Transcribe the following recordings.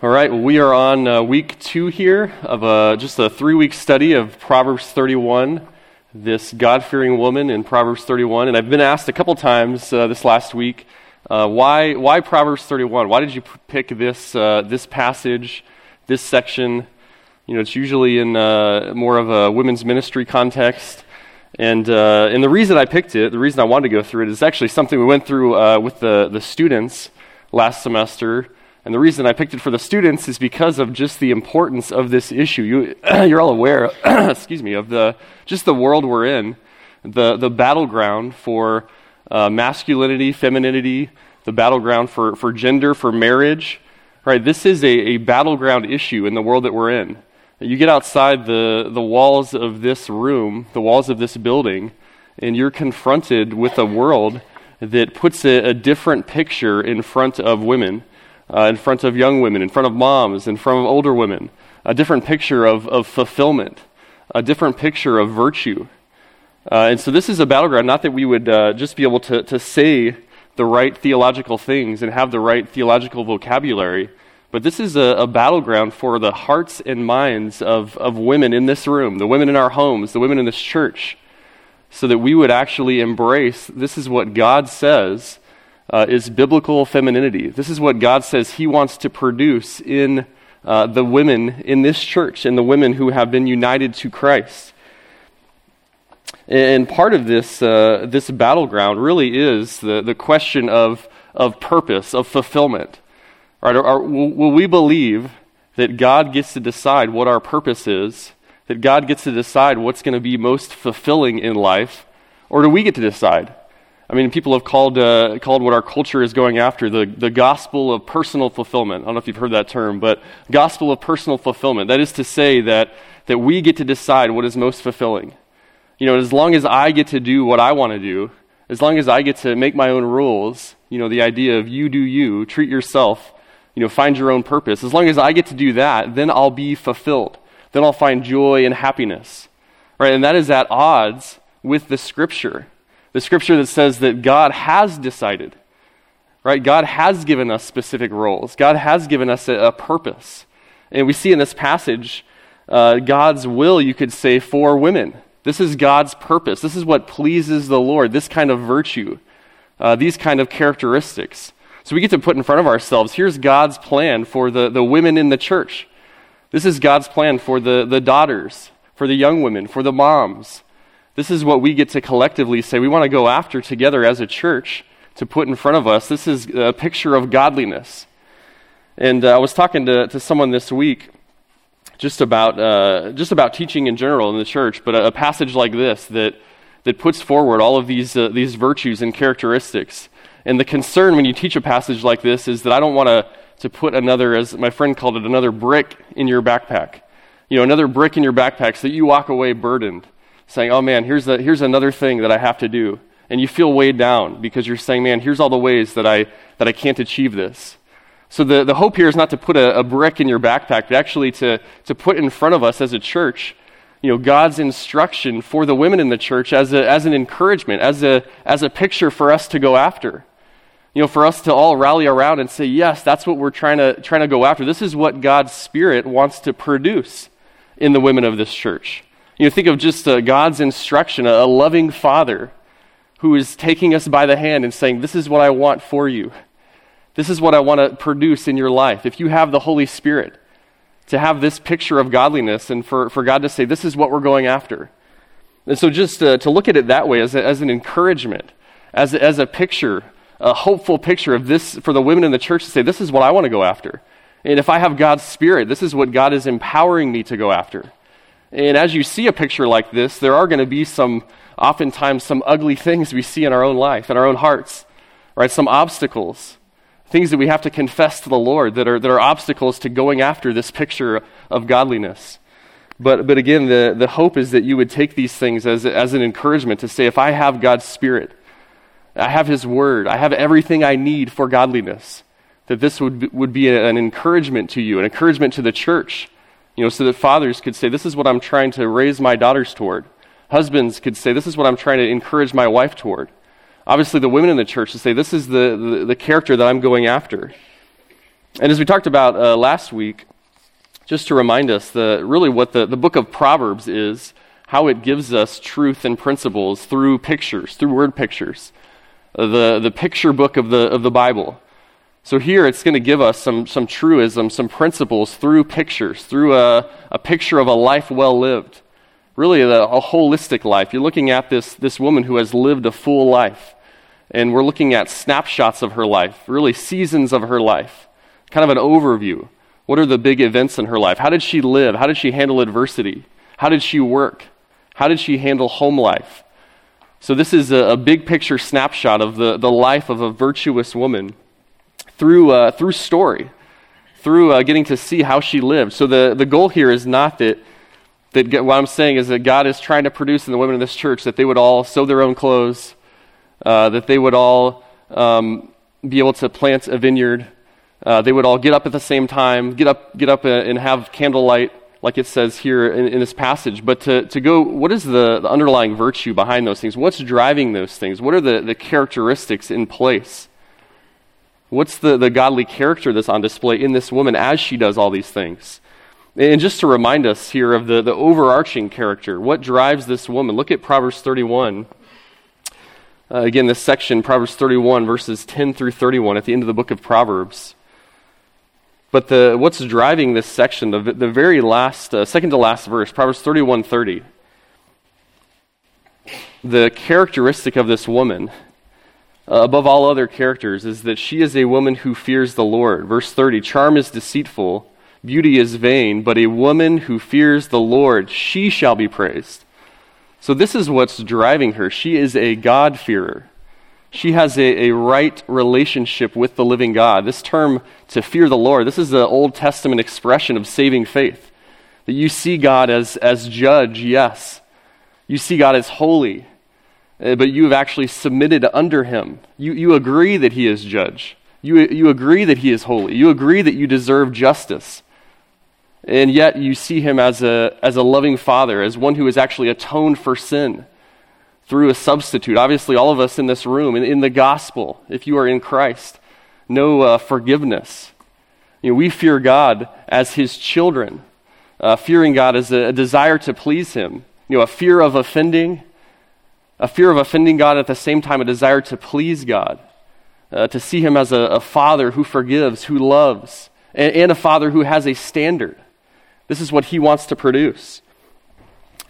All right, well, we are on uh, week two here of a, just a three week study of Proverbs 31, this God fearing woman in Proverbs 31. And I've been asked a couple times uh, this last week uh, why, why Proverbs 31? Why did you pick this, uh, this passage, this section? You know, it's usually in uh, more of a women's ministry context. And, uh, and the reason I picked it, the reason I wanted to go through it, is actually something we went through with the, the students last semester. And the reason I picked it for the students is because of just the importance of this issue. You, you're all aware, excuse me, of the just the world we're in, the the battleground for uh, masculinity, femininity, the battleground for, for gender, for marriage. Right, this is a, a battleground issue in the world that we're in. You get outside the, the walls of this room, the walls of this building, and you're confronted with a world that puts a, a different picture in front of women uh, in front of young women, in front of moms, in front of older women, a different picture of, of fulfillment, a different picture of virtue. Uh, and so this is a battleground, not that we would uh, just be able to, to say the right theological things and have the right theological vocabulary, but this is a, a, battleground for the hearts and minds of, of women in this room, the women in our homes, the women in this church, so that we would actually embrace this is what God says uh, is biblical femininity. This is what God says He wants to produce in uh, the women in this church and the women who have been united to Christ. And part of this, uh, this battleground really is the, the question of, of purpose, of fulfillment. Right? Are, are, will, will we believe that God gets to decide what our purpose is, that God gets to decide what's going to be most fulfilling in life, or do we get to decide? I mean, people have called, uh, called what our culture is going after the, the gospel of personal fulfillment. I don't know if you've heard that term, but gospel of personal fulfillment. That is to say that, that we get to decide what is most fulfilling. You know, as long as I get to do what I want to do, as long as I get to make my own rules, you know, the idea of you do you, treat yourself, you know, find your own purpose, as long as I get to do that, then I'll be fulfilled. Then I'll find joy and happiness. Right? And that is at odds with the scripture the scripture that says that God has decided, right? God has given us specific roles, God has given us a, a purpose. And we see in this passage uh, God's will, you could say, for women. This is God's purpose. This is what pleases the Lord, this kind of virtue, uh, these kind of characteristics. So we get to put in front of ourselves here's God's plan for the, the women in the church. This is God's plan for the, the daughters, for the young women, for the moms, this is what we get to collectively say we want to go after together as a church to put in front of us. This is a picture of godliness. And uh, I was talking to, to someone this week just about, uh, just about teaching in general in the church, but a, a, passage like this that, that puts forward all of these, uh, these virtues and characteristics. And the concern when you teach a passage like this is that I don't want to, to put another, as my friend called it, another brick in your backpack. You know, another brick in your backpack so that you walk away burdened saying, oh man, here's, the, here's another thing that I have to do. And you feel weighed down because you're saying, man, here's all the ways that I, that I can't achieve this. So the, the hope here is not to put a, a brick in your backpack, but actually to, to put in front of us as a church, you know, God's instruction for the women in the church as, a, as an encouragement, as a, as a picture for us to go after. You know, for us to all rally around and say, yes, that's what we're trying to, trying to go after. This is what God's Spirit wants to produce in the women of this church. You know, think of just uh, God's instruction, a, loving father who is taking us by the hand and saying, This is what I want for you. This is what I want to produce in your life. If you have the Holy Spirit, to have this picture of godliness and for, for God to say, This is what we're going after. And so, just uh, to look at it that way as, a, as an encouragement, as as a picture, a hopeful picture of this for the women in the church to say, This is what I want to go after. And if I have God's Spirit, this is what God is empowering me to go after. And as you see a picture like this, there are going to be some, oftentimes, some ugly things we see in our own life, in our own hearts, right? Some obstacles, things that we have to confess to the Lord that are, that are obstacles to going after this picture of godliness. But, but again, the, the hope is that you would take these things as, as an encouragement to say, if I have God's Spirit, I have His Word, I have everything I need for godliness, that this would, would be an encouragement to you, an encouragement to the church you know, so that fathers could say, This is what I'm trying to raise my daughters toward. Husbands could say, This is what I'm trying to encourage my wife toward. Obviously, the women in the church to say, This is the, the, the character that I'm going after. And as we talked about uh, last week, just to remind us the, really what the, the book of Proverbs is, how it gives us truth and principles through pictures, through word pictures, uh, the, the picture book of the, of the Bible. So here it's going to give us some, some truism, some principles through pictures, through a, a picture of a life well lived. Really, a, a holistic life. You're looking at this, this woman who has lived a full life. And we're looking at snapshots of her life, really seasons of her life, kind of an overview. What are the big events in her life? How did she live? How did she handle adversity? How did she work? How did she handle home life? So, this is a, a big picture snapshot of the, the life of a virtuous woman through, uh, through story, through uh, getting to see how she lived. So, the, the goal here is not that, that what I'm saying is that God is trying to produce in the women of this church that they would all sew their own clothes, uh, that they would all um, be able to plant a vineyard. Uh, they would all get up at the same time, get up, get up and have candlelight, like it says here in, in this passage. But to, to go, what is the, the, underlying virtue behind those things? What's driving those things? What are the, the characteristics in place? What's the, the godly character that's on display in this woman as she does all these things? And just to remind us here of the, the overarching character, what drives this woman? Look at Proverbs 31. Uh, again, this section, Proverbs 31, verses 10 through 31, at the end of the book of Proverbs. But the, what's driving this section, the, the very last, uh, second to last verse, Proverbs 31 30, the characteristic of this woman, above all other characters, is that she is a woman who fears the Lord. Verse 30 Charm is deceitful, beauty is vain, but a woman who fears the Lord, she shall be praised. So, this is what's driving her. She is a God-fearer. She has a, a right relationship with the living God. This term, to fear the Lord, this is the Old Testament expression of saving faith. That you see God as, as judge, yes. You see God as holy, uh, but you have actually submitted under him. You, you agree that he is judge. You, you agree that he is holy. You agree that you deserve justice and yet you see him as a, as a loving father, as one who has actually atoned for sin through a substitute. Obviously, all of us in this room, in, in the gospel, if you are in Christ, know uh, forgiveness. You know, we fear God as his children. Uh, fearing God is a, a desire to please him. You know, a fear of offending, a fear of offending God at the same time, a desire to please God. Uh, to see him as a, a, father who forgives, who loves, and, and a father who has a standard. This is what he wants to produce.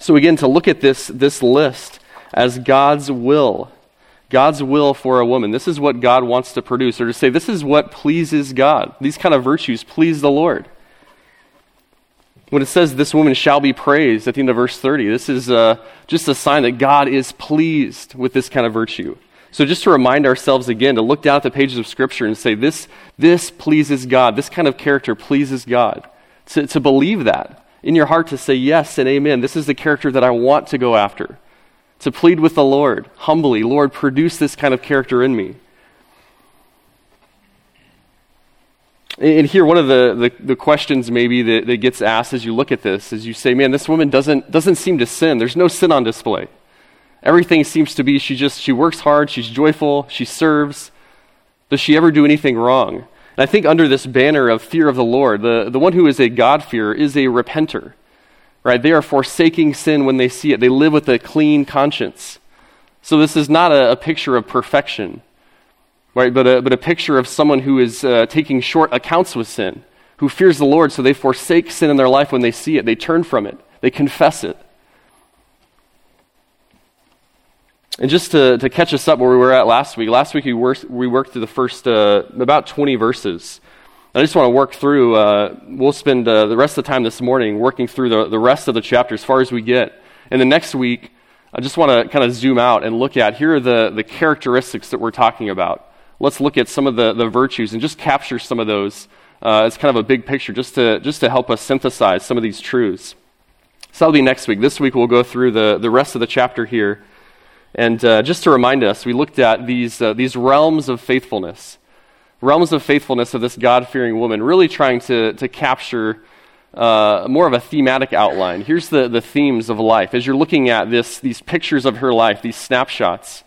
So, again, to look at this, this list as God's will, God's will for a woman, this is what God wants to produce, or to say, this is what pleases God. These kind of virtues please the Lord. When it says this woman shall be praised at the end of verse 30, this is uh, just a sign that God is pleased with this kind of virtue. So, just to remind ourselves again, to look down at the pages of Scripture and say, this, this pleases God. This kind of character pleases God to, to believe that in your heart, to say yes and amen. This is the character that I want to go after. To plead with the Lord humbly, Lord, produce this kind of character in me. And here, one of the, the, the, questions maybe that, that gets asked as you look at this is you say, man, this woman doesn't, doesn't seem to sin. There's no sin on display. Everything seems to be she just, she works hard, she's joyful, she serves. Does she ever do anything wrong? And I think under this banner of fear of the Lord, the, the one who is a God-fearer is a repenter. Right? They are forsaking sin when they see it. They live with a clean conscience. So this is not a, a picture of perfection, right? But a, but a picture of someone who is uh, taking short accounts with sin, who fears the Lord, so they forsake sin in their life when they see it. They turn from it. They confess it. And just to, to catch us up where we were at last week, last week we worked, we worked through the first uh, about 20 verses. I just want to work through, uh, we'll spend uh, the rest of the time this morning working through the, the rest of the chapter as far as we get. And the next week, I just want to kind of zoom out and look at here are the, the characteristics that we're talking about. Let's look at some of the, the virtues and just capture some of those uh, as kind of a big picture just to, just to help us synthesize some of these truths. So that'll be next week. This week we'll go through the, the rest of the chapter here. And uh, just to remind us, we looked at these, uh, these realms of faithfulness, realms of faithfulness of this God fearing woman, really trying to, to capture uh, more of a thematic outline. Here's the, the themes of life. As you're looking at this, these pictures of her life, these snapshots,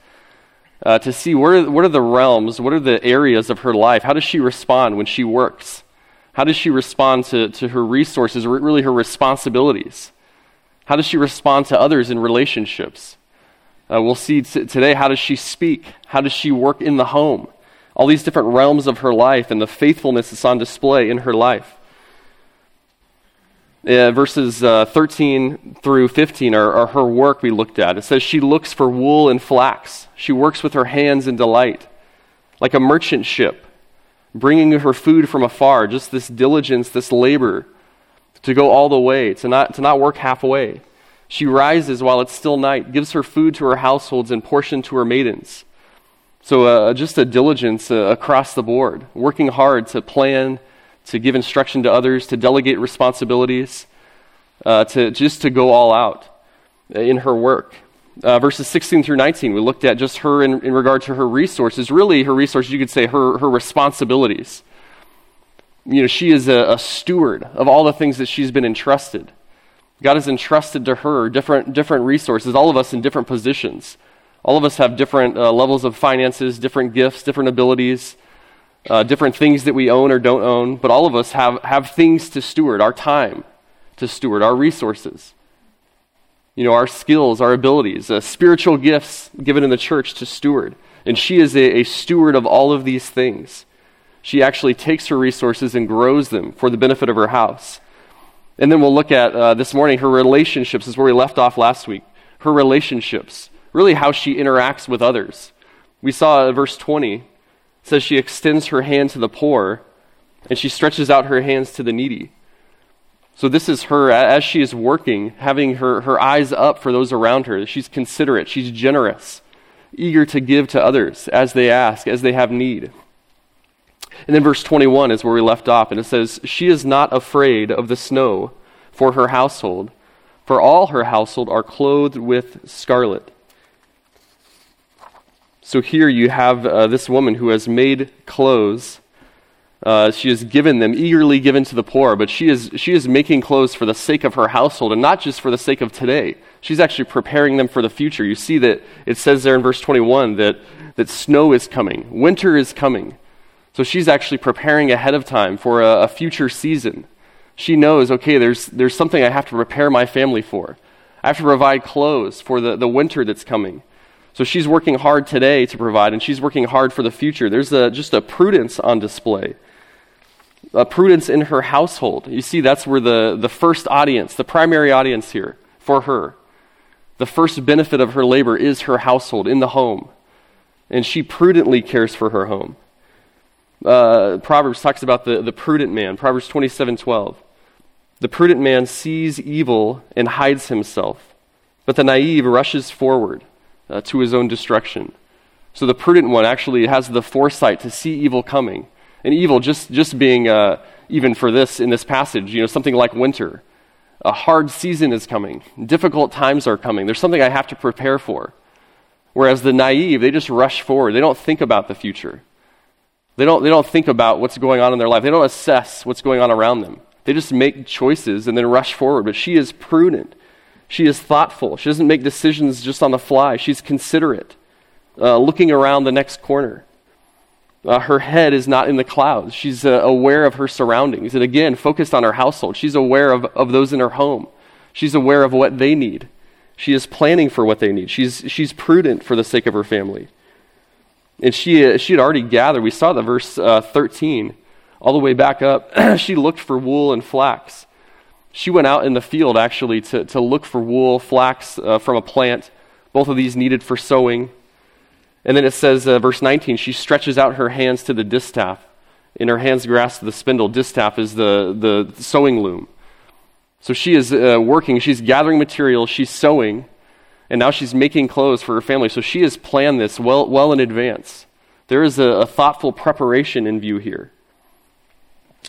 uh, to see what are, what are the realms, what are the areas of her life. How does she respond when she works? How does she respond to, to her resources, really her responsibilities? How does she respond to others in relationships? Uh, we'll see t- today how does she speak? How does she work in the home? All these different realms of her life and the faithfulness that's on display in her life. Uh, verses uh, 13 through 15 are, are, her work we looked at. It says she looks for wool and flax. She works with her hands in delight, like a merchant ship, bringing her food from afar. Just this diligence, this labor to go all the way, to not, to not work halfway. She rises while it's still night, gives her food to her households and portion to her maidens. So, uh, just a diligence uh, across the board, working hard to plan to give instruction to others, to delegate responsibilities, uh, to just to go all out in her work. Uh, verses 16 through 19, we looked at just her in, in regard to her resources. Really, her resources, you could say her, her responsibilities. You know, she is a, a steward of all the things that she's been entrusted. God has entrusted to her different, different resources, all of us in different positions. All of us have different uh, levels of finances, different gifts, different abilities uh, different things that we own or don't own, but all of us have, have things to steward our time to steward, our resources, you know, our skills, our abilities, uh, spiritual gifts given in the church to steward. And she is a, a steward of all of these things. She actually takes her resources and grows them for the benefit of her house. And then we'll look at uh, this morning her relationships, is where we left off last week. Her relationships, really how she interacts with others. We saw verse 20 says she extends her hand to the poor and she stretches out her hands to the needy. So, this is her, as she is working, having her, her eyes up for those around her. She's considerate, she's generous, eager to give to others as they ask, as they have need. And then verse 21 is where we left off, and it says, She is not afraid of the snow for her household, for all her household are clothed with scarlet. So here you have uh, this woman who has made clothes. Uh, she has given them, eagerly given to the poor, but she is, she is making clothes for the sake of her household and not just for the sake of today. She's actually preparing them for the future. You see that it says there in verse 21 that, that snow is coming, winter is coming. So she's actually preparing ahead of time for a, a future season. She knows, okay, there's, there's something I have to prepare my family for. I have to provide clothes for the, the winter that's coming. So she's working hard today to provide, and she's working hard for the future. There's a, just a prudence on display, a prudence in her household. You see, that's where the, the first audience, the primary audience here for her, the first benefit of her labor is her household in the home. And she prudently cares for her home. Uh, Proverbs talks about the, the prudent man, Proverbs 27 12. The prudent man sees evil and hides himself, but the naive rushes forward uh, to his own destruction. So the prudent one actually has the foresight to see evil coming. And evil just, just being, uh, even for this in this passage, you know, something like winter. A hard season is coming. Difficult times are coming. There's something I have to prepare for. Whereas the naive, they just rush forward. They don't think about the future. They don't, they don't think about what's going on in their life. They don't assess what's going on around them. They just make choices and then rush forward. But she is prudent. She is thoughtful. She doesn't make decisions just on the fly. She's considerate, uh, looking around the next corner. Uh, her head is not in the clouds. She's uh, aware of her surroundings. And again, focused on her household. She's aware of, of those in her home. She's aware of what they need. She is planning for what they need. She's, she's prudent for the sake of her family. And she, uh, she had already gathered. We saw the verse uh, 13 all the way back up. she looked for wool and flax she went out in the field actually to, to look for wool, flax uh, from a plant, both of these needed for sewing. And then it says, uh, verse 19, she stretches out her hands to the distaff. In her hands grasp the spindle. Distaff is the, the sewing loom. So she is uh, working, she's gathering material, she's sewing, and now she's making clothes for her family. So she has planned this well, well in advance. There is a, a thoughtful preparation in view here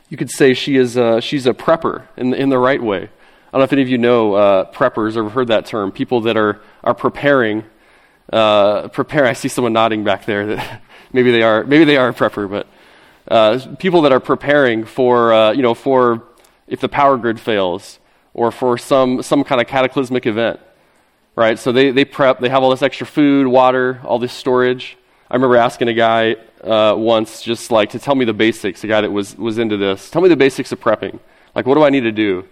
you could say she is a, she's a prepper in, in the right way. I don't know if any of you know uh, preppers or heard that term, people that are, are preparing. Uh, prepare. I see someone nodding back there. That maybe they are. Maybe they are a prepper, but uh, people that are preparing for uh, you know for if the power grid fails or for some some kind of cataclysmic event, right? So they they prep. They have all this extra food, water, all this storage. I remember asking a guy uh, once just like to tell me the basics, a guy that was, was into this. Tell me the basics of prepping. Like, what do I need to do?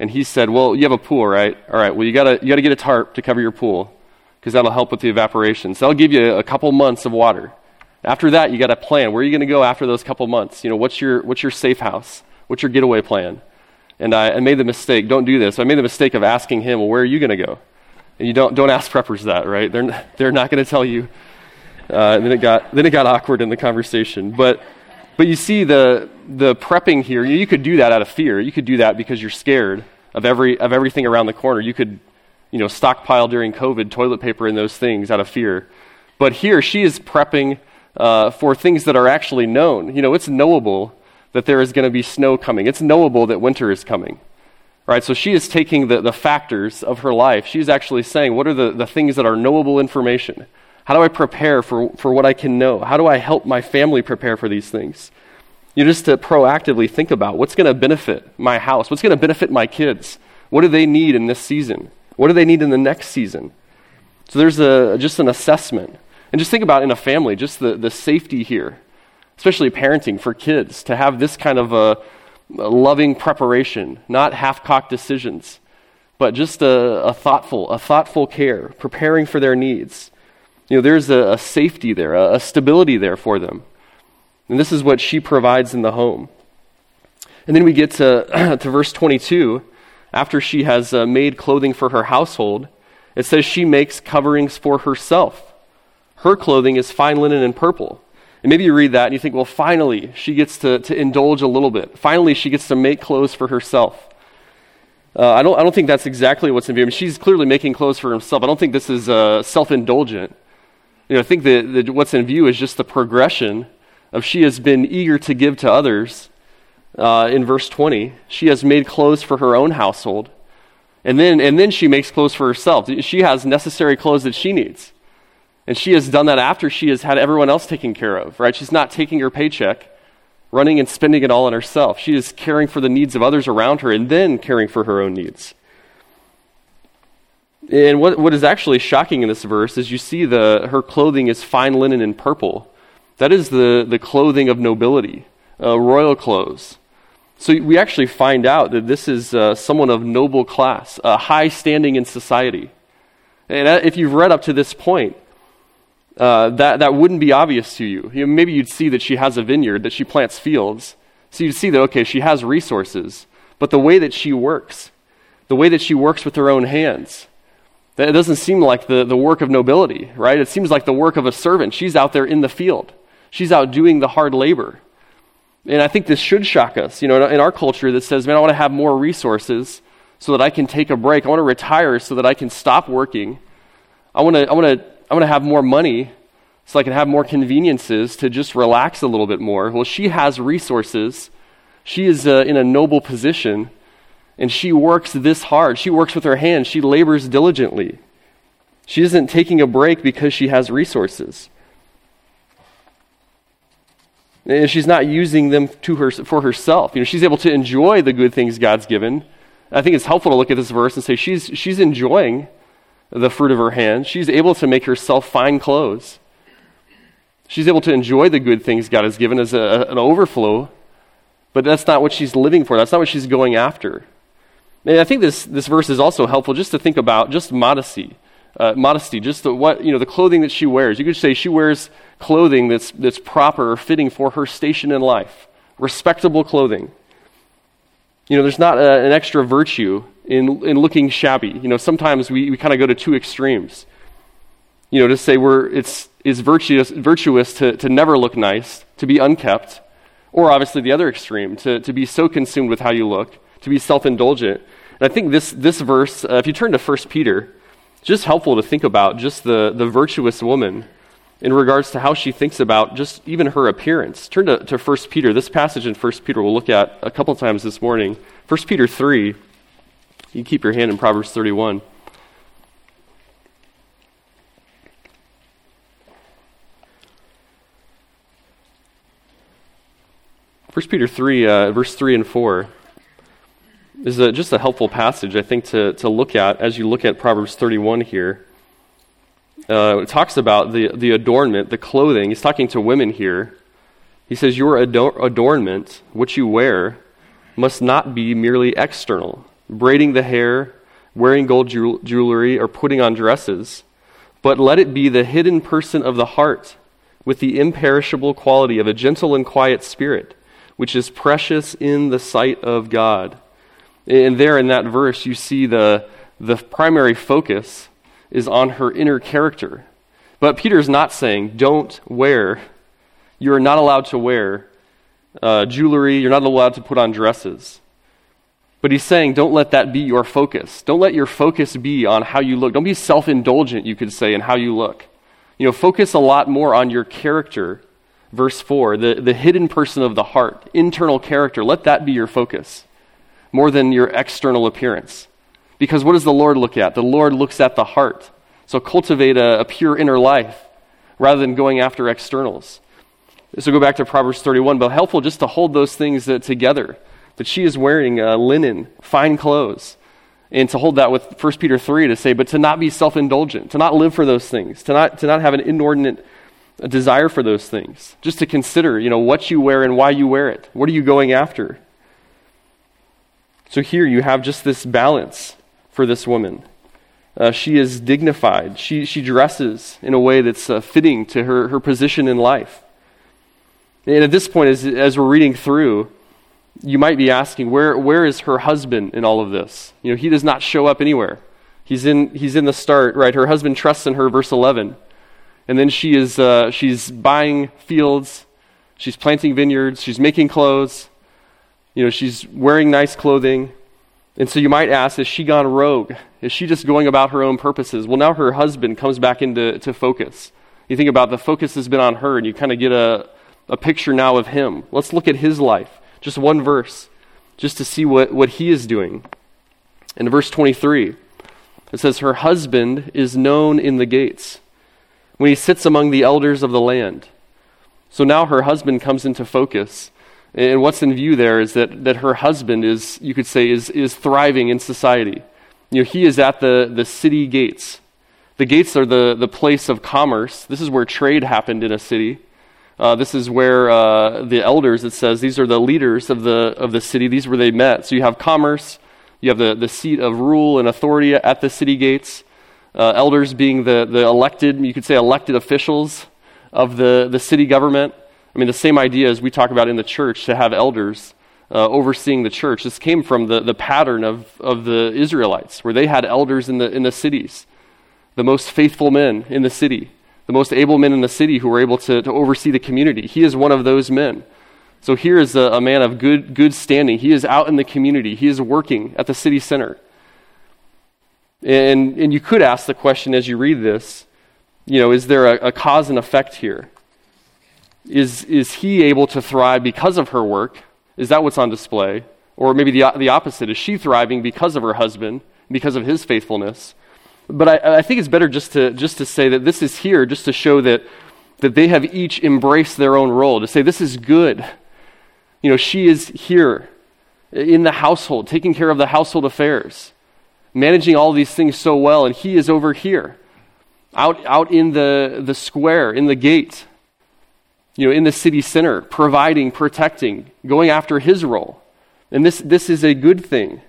And he said, Well, you have a pool, right? All right, well, you got to you got to get a tarp to cover your pool because that'll help with the evaporation. So that'll give you a couple months of water. After that, you got to plan. Where are you going to go after those couple months? You know, what's your, what's your safe house? What's your getaway plan? And I, I made the mistake, don't do this. I made the mistake of asking him, Well, where are you going to go? And you don't, don't ask preppers that, right? They're, they're not going to tell you. Uh, then, it got, then it got awkward in the conversation. But, but you see the, the prepping here, you could do that out of fear. You could do that because you're scared of, every, of everything around the corner. You could you know, stockpile during COVID toilet paper and those things out of fear. But here, she is prepping uh, for things that are actually known. You know, it's knowable that there is going to be snow coming, it's knowable that winter is coming. Right, so she is taking the, the factors of her life. She's actually saying, what are the, the things that are knowable information? How do I prepare for, for what I can know? How do I help my family prepare for these things? You know, just to proactively think about what's going to benefit my house, what's going to benefit my kids, what do they need in this season, what do they need in the next season. So there's a, just an assessment. And just think about in a family, just the, the safety here, especially parenting for kids, to have this kind of a, a loving preparation, not half cocked decisions, but just a, a, thoughtful, a thoughtful care, preparing for their needs. You know, there's a, a safety there, a, a stability there for them. And this is what she provides in the home. And then we get to, to verse 22. After she has uh, made clothing for her household, it says she makes coverings for herself. Her clothing is fine linen and purple. And maybe you read that and you think, well, finally, she gets to, to indulge a little bit. Finally, she gets to make clothes for herself. Uh, I, don't, I don't think that's exactly what's in view. I mean, she's clearly making clothes for herself. I don't think this is uh, self indulgent. You know, I think that, what's in view is just the progression of she has been eager to give to others. Uh, in verse 20, she has made clothes for her own household. And then, and then she makes clothes for herself. She has necessary clothes that she needs. And she has done that after she has had everyone else taken care of, right? She's not taking her paycheck, running and spending it all on herself. She is caring for the needs of others around her and then caring for her own needs. And what, what is actually shocking in this verse is you see the, her clothing is fine linen and purple. That is the, the clothing of nobility, uh, royal clothes. So we actually find out that this is uh, someone of noble class, a high standing in society. And uh, if you've read up to this point, uh, that, that wouldn't be obvious to you. you know, maybe you'd see that she has a vineyard, that she plants fields. So you'd see that, okay, she has resources. But the way that she works, the way that she works with her own hands, it doesn't seem like the, the work of nobility, right? It seems like the work of a servant. She's out there in the field, she's out doing the hard labor. And I think this should shock us, you know, in our culture that says, man, I want to have more resources so that I can take a break. I want to retire so that I can stop working. I want to, I want to, I want to have more money so I can have more conveniences to just relax a little bit more. Well, she has resources. She is uh, in a noble position and she works this hard. She works with her hands. She labors diligently. She isn't taking a break because she has resources. And she's not using them to her, for herself. You know, she's able to enjoy the good things God's given. I think it's helpful to look at this verse and say she's, she's enjoying the fruit of her hands. She's able to make herself fine clothes. She's able to enjoy the good things God has given as a, an overflow, but that's not what she's living for. That's not what she's going after. And I think this, this verse is also helpful just to think about just modesty. Uh, modesty, just the, what, you know, the clothing that she wears. You could say she wears clothing that's, that's proper or fitting for her station in life, respectable clothing. You know, there's not a, an extra virtue in, in looking shabby. You know, sometimes we, we kind of go to two extremes. You know, to say we're, it's, it's virtuous, virtuous to, to never look nice, to be unkept, or obviously the other extreme, to, to be so consumed with how you look, to be self indulgent and I think this, this verse, uh, if you turn to 1 Peter, just helpful to think about just the, the virtuous woman in regards to how she thinks about just even her appearance. Turn to, to 1 Peter. This passage in 1 Peter we'll look at a couple times this morning. 1 Peter 3. You keep your hand in Proverbs 31. First Peter 3, uh, verse 3 and 4 is a, just a helpful passage, I think, to, to look at as you look at Proverbs 31 here. uh, it talks about the, the adornment, the clothing. He's talking to women here. He says, Your ador- adornment, what you wear, must not be merely external, braiding the hair, wearing gold jewelry, or putting on dresses, but let it be the hidden person of the heart, with the imperishable quality of a gentle and quiet spirit, which is precious in the sight of God. And there in that verse, you see the, the primary focus is on her inner character. But Peter's not saying, don't wear, you're not allowed to wear uh, jewelry, you're not allowed to put on dresses. But he's saying, don't let that be your focus. Don't let your focus be on how you look. Don't be self indulgent, you could say, in how you look. You know, focus a lot more on your character. Verse 4, the, the hidden person of the heart, internal character. Let that be your focus more than your external appearance. Because what does the Lord look at? The Lord looks at the heart. So cultivate a, a pure inner life rather than going after externals. So go back to Proverbs 31, but helpful just to hold those things uh, together. That she is wearing uh, linen, fine clothes, and to hold that with 1 Peter 3 to say, but to not be self indulgent, to not live for those things, to not, to not have an inordinate desire for those things. Just to consider, you know, what you wear and why you wear it. What are you going after? So here you have just this balance for this woman. Uh, she is dignified. She, she dresses in a way that's uh, fitting to her, her position in life. And at this point, as, as we're reading through, you might be asking, where, where is her husband in all of this? You know, he does not show up anywhere. He's in, he's in the start, right? Her husband trusts in her, verse 11. And then she is, uh, she's buying fields, she's planting vineyards, she's making clothes, you know, she's wearing nice clothing. And so you might ask, is she gone rogue? Is she just going about her own purposes? Well, now her husband comes back into to focus. You think about the focus has been on her, and you kind of get a, a picture now of him. Let's look at his life. Just one verse, just to see what, what he is doing. In verse 23, it says, Her husband is known in the gates when he sits among the elders of the land. So now her husband comes into focus. And what's in view there is that, that her husband is, you could say, is, is thriving in society. You know, he is at the, the city gates. The gates are the, the place of commerce. This is where trade happened in a city. Uh, this is where uh, the elders, it says, these are the leaders of the, of the city. These where they met. So you have commerce, you have the, the seat of rule and authority at the city gates. Uh, elders being the, the elected, you could say elected officials of the, the city government. I mean, the same idea as we talk about in the church to have elders uh, overseeing the church. This came from the, the pattern of, of the Israelites, where they had elders in the, in the cities, the most faithful men in the city, the most able men in the city who were able to, to oversee the community. He is one of those men. So here is a, a man of good, good standing. He is out in the community, he is working at the city center. And, and you could ask the question as you read this you know, is there a, a cause and effect here? Is, is he able to thrive because of her work? Is that what's on display? Or maybe the, the opposite. Is she thriving because of her husband, because of his faithfulness? But I, I think it's better just to, just to say that this is here just to show that, that they have each embraced their own role, to say this is good. You know, she is here in the household, taking care of the household affairs, managing all these things so well, and he is over here, out, out in the, the square, in the gate, you know, in the city center, providing, protecting, going after his role. And this, this is a good thing.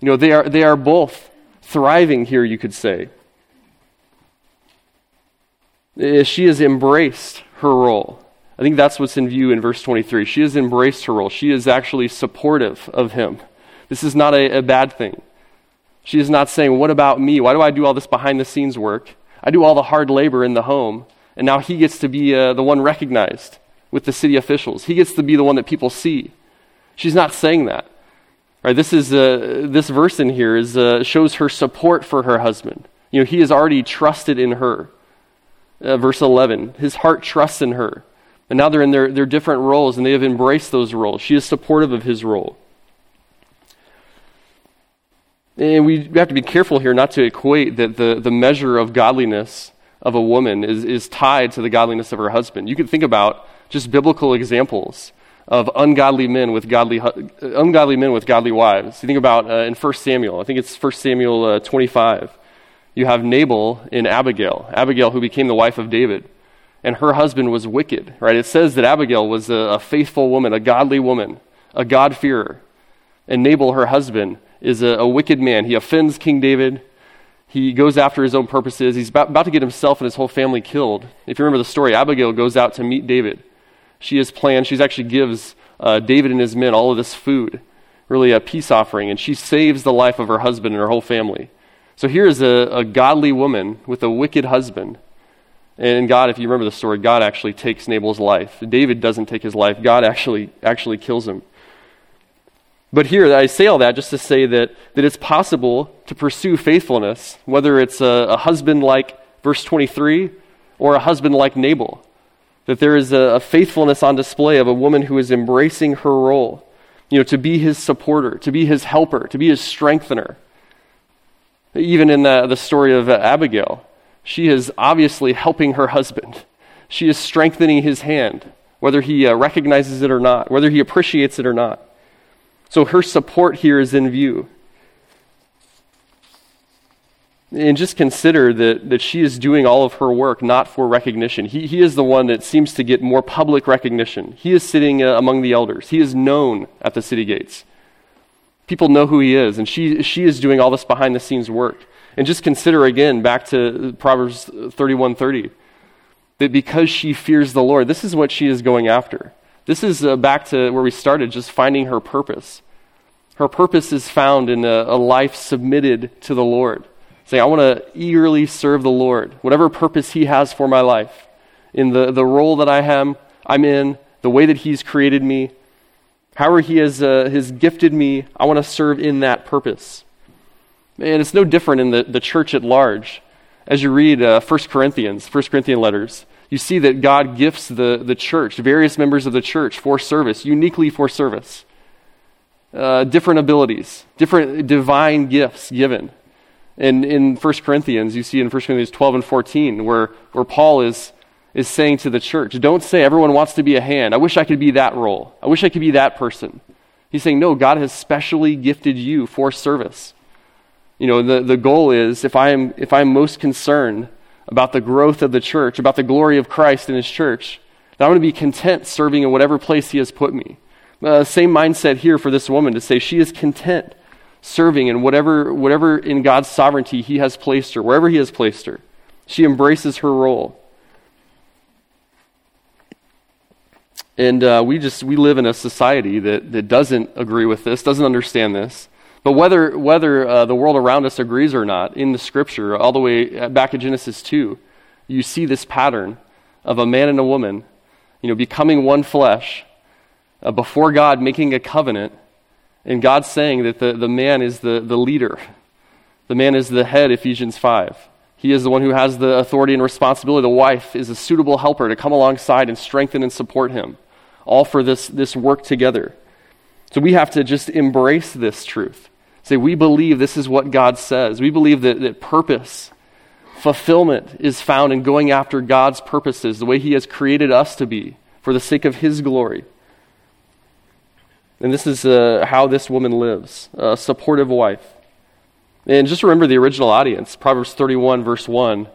You know, they are, they are both thriving here, you could say. Eh, she has embraced her role. I think that's what's in view in verse 23. She has embraced her role. She is actually supportive of him. This is not a, a bad thing. She is not saying, What about me? Why do I do all this behind the scenes work? I do all the hard labor in the home and now he gets to be uh, the one recognized with the city officials. He gets to be the one that people see. She's not saying that. Right, this, is, uh, this verse in here is, uh, shows her support for her husband. You know, he has already trusted in her. Uh, verse 11, his heart trusts in her. And now they're in their, their different roles, and they have embraced those roles. She is supportive of his role. And we have to be careful here not to equate that the, the measure of godliness of a woman is, is tied to the godliness of her husband. You can think about just biblical examples of ungodly men with godly, ungodly men with godly wives. You think about uh, in 1 Samuel, I think it's 1 Samuel uh, 25. You have Nabal in Abigail, Abigail who became the wife of David. And her husband was wicked, right? It says that Abigail was a, a faithful woman, a godly woman, a God-fearer. And Nabal, her husband, is a, a wicked man. He offends King David. He goes after his own purposes. He's about, about to get himself and his whole family killed. If you remember the story, Abigail goes out to meet David. She has planned, she actually gives uh, David and his men all of this food, really a peace offering, and she saves the life of her husband and her whole family. So here is a, a godly woman with a wicked husband. And God, if you remember the story, God actually takes Nabal's life. David doesn't take his life. God actually actually kills him. But here, I say all that just to say that, that it's possible to pursue faithfulness, whether it's a, a husband like verse 23 or a husband like Nabal. That there is a, a faithfulness on display of a woman who is embracing her role, you know, to be his supporter, to be his helper, to be his strengthener. Even in the, the story of Abigail, she is obviously helping her husband. She is strengthening his hand, whether he uh, recognizes it or not, whether he appreciates it or not. So her support here is in view. And just consider that, that she is doing all of her work not for recognition. He, he is the one that seems to get more public recognition. He is sitting uh, among the elders, he is known at the city gates. People know who he is, and she, she is doing all this behind the scenes work. And just consider again, back to Proverbs 31:30, that because she fears the Lord, this is what she is going after. This is uh, back to where we started, just finding her purpose. Her purpose is found in a, a life submitted to the Lord. Saying, I want to eagerly serve the Lord, whatever purpose He has for my life, in the, the role that I am, I'm in, the way that He's created me, however He has, uh, has gifted me, I want to serve in that purpose. And it's no different in the, the church at large. As you read uh, 1 Corinthians, 1 Corinthian letters, you see that God gifts the, the church, various members of the church, for service, uniquely for service. Uh, different abilities, different divine gifts given. And in 1 Corinthians, you see in 1 Corinthians 12 and 14, where, where Paul is, is saying to the church, Don't say everyone wants to be a hand. I wish I could be that role. I wish I could be that person. He's saying, No, God has specially gifted you for service. You know, the, the goal is if I am if I'm most concerned about the growth of the church, about the glory of Christ in his church, that I'm going to be content serving in whatever place he has put me. Uh, same mindset here for this woman to say she is content serving in whatever, whatever in God's sovereignty he has placed her, wherever he has placed her. She embraces her role. And uh, we just we live in a society that, that doesn't agree with this, doesn't understand this. But whether, whether uh, the world around us agrees or not, in the scripture, all the way back in Genesis 2, you see this pattern of a man and a woman, you know, becoming one flesh, uh, before God making a covenant, and God saying that the, the man is the, the leader. The man is the head, Ephesians 5. He is the one who has the authority and responsibility. The wife is a suitable helper to come alongside and strengthen and support him, all for this, this work together. So we have to just embrace this truth. Say, we believe this is what God says. We believe that, that purpose, fulfillment is found in going after God's purposes, the way He has created us to be, for the sake of His glory. And this is uh, how this woman lives a supportive wife. And just remember the original audience. Proverbs 31, verse 1,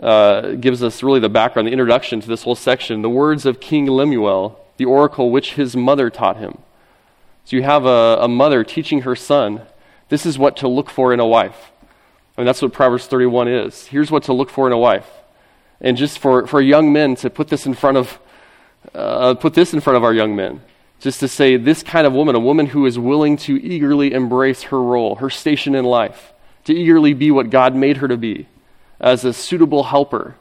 uh, gives us really the background, the introduction to this whole section. The words of King Lemuel, the oracle which his mother taught him. So you have a, a mother teaching her son, this is what to look for in a wife. I mean, that's what Proverbs 31 is. Here's what to look for in a wife. And just for, for young men to put this in front of, uh, put this in front of our young men. Just to say, this kind of woman, a woman who is willing to eagerly embrace her role, her station in life, to eagerly be what God made her to be, as a suitable helper,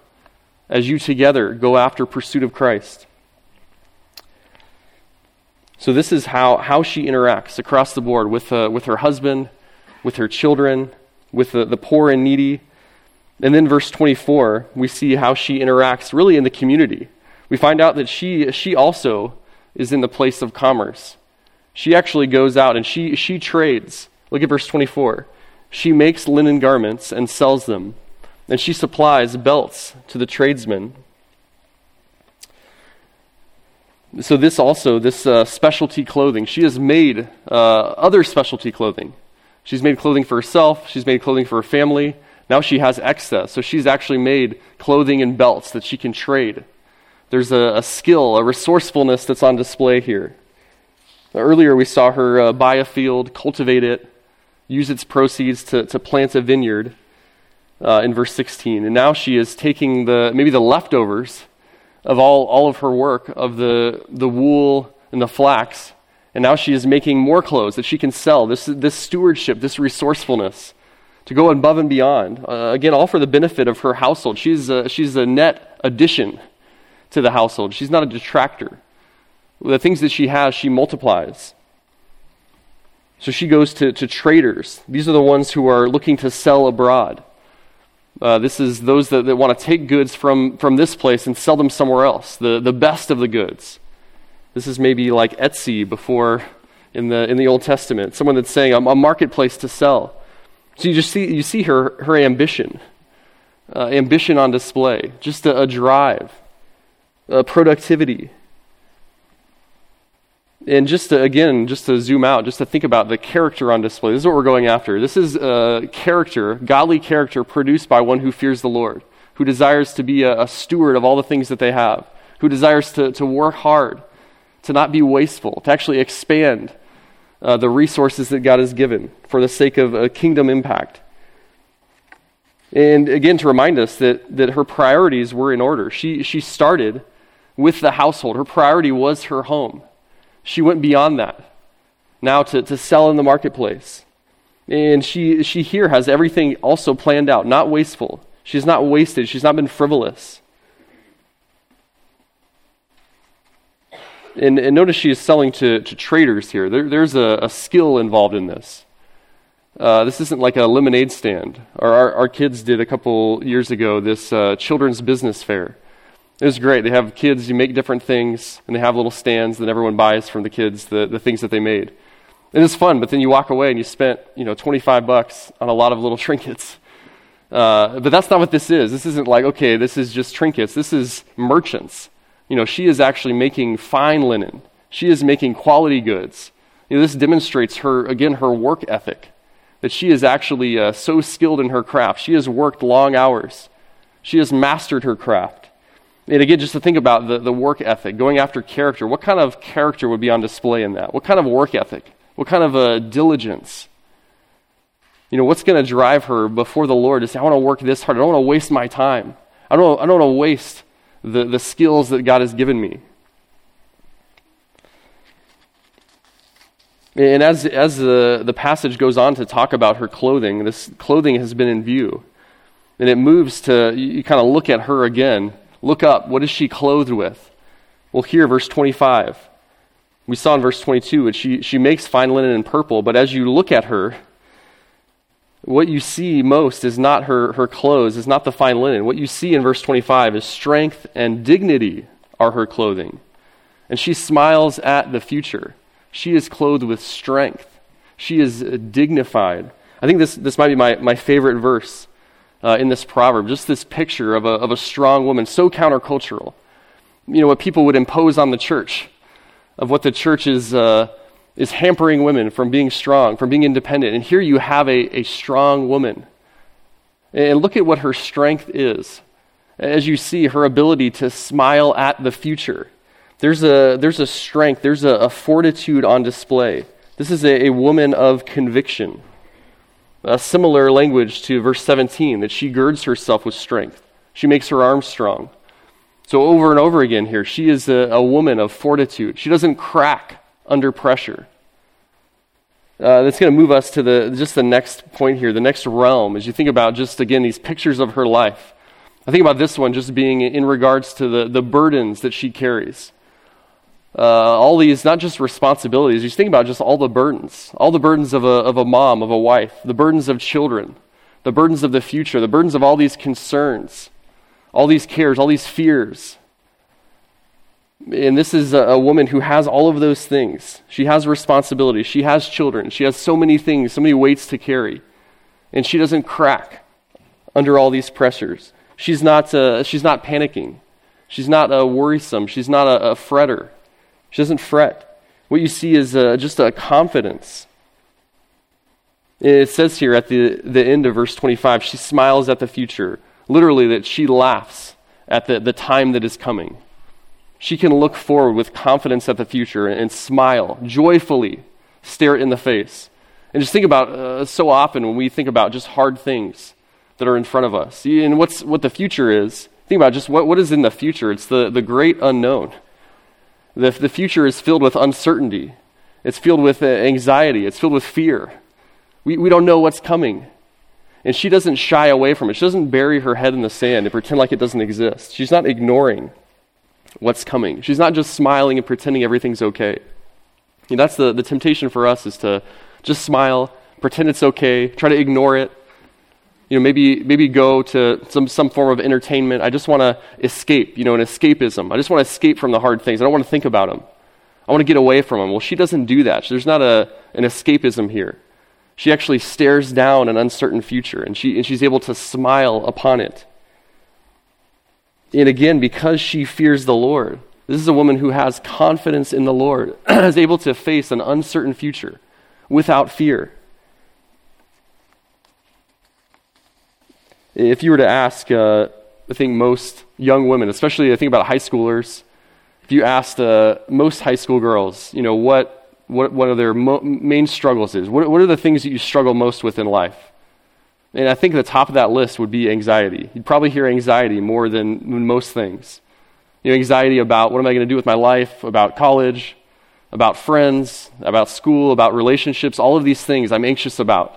as you together go after pursuit of Christ. So, this is how, how she interacts across the board with, uh, with her husband, with her children, with the, the poor and needy. And then, verse 24, we see how she interacts really in the community. We find out that she, she also is in the place of commerce. She actually goes out and she, she trades. Look at verse 24. She makes linen garments and sells them, and she supplies belts to the tradesmen so this also, this uh, specialty clothing, she has made uh, other specialty clothing. She's made clothing for herself. She's made clothing for her family. Now she has excess, so she's actually made clothing and belts that she can trade. There's a, a skill, a resourcefulness that's on display here. Earlier, we saw her uh, buy a field, cultivate it, use its proceeds to, to plant a vineyard uh, in verse 16. And now she is taking the, maybe the leftovers of all, all of her work, of the, the wool and the flax, and now she is making more clothes that she can sell. This, this stewardship, this resourcefulness to go above and beyond. Uh, again, all for the benefit of her household. She's a, she's a net addition to the household, she's not a detractor. The things that she has, she multiplies. So she goes to, to traders. These are the ones who are looking to sell abroad. Uh, this is those that, that want to take goods from, from this place and sell them somewhere else, the, the best of the goods. This is maybe like Etsy before in the, in the Old Testament, someone that's saying, I'm a marketplace to sell. So you just see, you see her, her ambition, uh, ambition on display, just a, a drive, a productivity. And just to, again, just to zoom out, just to think about the character on display. This is what we're going after. This is a character, godly character produced by one who fears the Lord, who desires to be a, a steward of all the things that they have, who desires to, to work hard, to not be wasteful, to actually expand uh, the resources that God has given for the sake of a kingdom impact. And again, to remind us that, that her priorities were in order. She, she started with the household, her priority was her home. She went beyond that now to, to sell in the marketplace. And she, she here has everything also planned out, not wasteful. She's not wasted, she's not been frivolous. And, and notice she is selling to, to traders here. There, there's a, a, skill involved in this. Uh, this isn't like a lemonade stand. Our, our, our, kids did a couple years ago this uh, children's business fair. It was great. They have kids, you make different things, and they have little stands that everyone buys from the kids, the, the things that they made. And it's fun, but then you walk away and you spent, you know, 25 bucks on a lot of little trinkets. Uh, but that's not what this is. This isn't like, okay, this is just trinkets. This is merchants you know, she is actually making fine linen. She is making quality goods. You know, this demonstrates her, again, her work ethic, that she is actually uh, so skilled in her craft. She has worked long hours. She has mastered her craft. And again, just to think about the, the work ethic, going after character, what kind of character would be on display in that? What kind of work ethic? What kind of uh, diligence? You know, what's going to drive her before the Lord to say, I want to work this hard. I don't want to waste my time. I don't, I don't want to waste the, the skills that God has given me. And as, as the, the passage goes on to talk about her clothing, this clothing has been in view. And it moves to, you kind of look at her again. Look up. What is she clothed with? Well, here, verse 25. We saw in verse 22 that she, she makes fine linen and purple, but as you look at her, what you see most is not her, her clothes, is not the fine linen. What you see in verse 25 is strength and dignity are her clothing. And she smiles at the future. She is clothed with strength. She is dignified. I think this, this might be my, my favorite verse uh, in this proverb. Just this picture of a, of a strong woman, so countercultural. You know, what people would impose on the church, of what the church is. Uh, is hampering women from being strong, from being independent. And here you have a, a strong woman. And look at what her strength is. As you see, her ability to smile at the future. There's a, there's a strength, there's a, a fortitude on display. This is a, a woman of conviction. A similar language to verse 17 that she girds herself with strength, she makes her arms strong. So, over and over again here, she is a, a woman of fortitude. She doesn't crack under pressure. Uh, that's going to move us to the just the next point here, the next realm. As you think about just again these pictures of her life, I think about this one just being in regards to the the burdens that she carries. Uh, all these not just responsibilities. You think about just all the burdens, all the burdens of a of a mom, of a wife, the burdens of children, the burdens of the future, the burdens of all these concerns, all these cares, all these fears. And this is a, woman who has all of those things. She has responsibilities. She has children. She has so many things, so many weights to carry. And she doesn't crack under all these pressures. She's not, uh, she's not panicking. She's not uh, worrisome. She's not a, a, fretter. She doesn't fret. What you see is uh, just a confidence. It says here at the, the end of verse 25, she smiles at the future. Literally, that she laughs at the, the time that is coming. She can look forward with confidence at the future and, and smile, joyfully stare it in the face. And just think about uh, so often when we think about just hard things that are in front of us. And what's, what the future is, think about just what, what is in the future. It's the, the great unknown. The, the future is filled with uncertainty, it's filled with uh, anxiety, it's filled with fear. We, we don't know what's coming. And she doesn't shy away from it. She doesn't bury her head in the sand and pretend like it doesn't exist. She's not ignoring what's coming. She's not just smiling and pretending everything's okay. You know, that's the, the temptation for us is to just smile, pretend it's okay, try to ignore it. You know, maybe, maybe go to some, some form of entertainment. I just want to escape, you know, an escapism. I just want to escape from the hard things. I don't want to think about them. I want to get away from them. Well, she doesn't do that. There's not a, an escapism here. She actually stares down an uncertain future, and, she, and she's able to smile upon it. And again, because she fears the Lord, this is a woman who has confidence in the Lord, is able to face an uncertain future without fear. If you were to ask, uh, I think most young women, especially I think about high schoolers, if you asked uh, most high school girls, you know, what what one of their mo- main struggles is. What, what are the things that you struggle most with in life? And I think the top of that list would be anxiety. You'd probably hear anxiety more than, than most things. You know, anxiety about what am I going to do with my life, about college, about friends, about school, about relationships, all of these things I'm anxious about.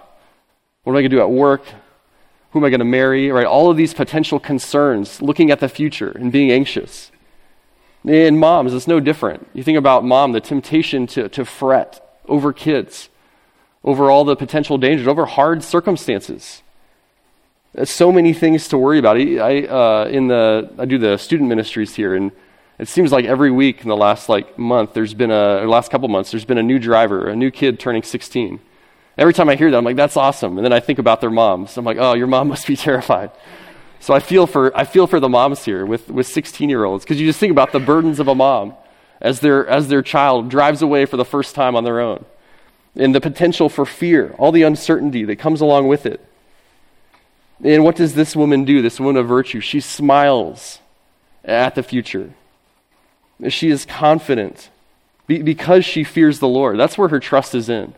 What am I going to do at work? Who am I going to marry? Right? All of these potential concerns, looking at the future and being anxious. And moms, it's no different. You think about mom, the temptation to, to fret over kids, over all the potential dangers, over hard circumstances. There's so many things to worry about. I, uh, in the, I do the student ministries here, and it seems like every week in the last like month, there's been a, last couple months, there's been a new driver, a new kid turning 16. Every time I hear that, I'm like, that's awesome. And then I think about their moms. I'm like, oh, your mom must be terrified. So I feel for, I feel for the moms here with, with 16 year olds because you just think about the burdens of a mom as their, as their child drives away for the first time on their own and the potential for fear, all the uncertainty that comes along with it. And what does this woman do, this woman of virtue? She smiles at the future. She is confident because she fears the Lord. That's where her trust is in.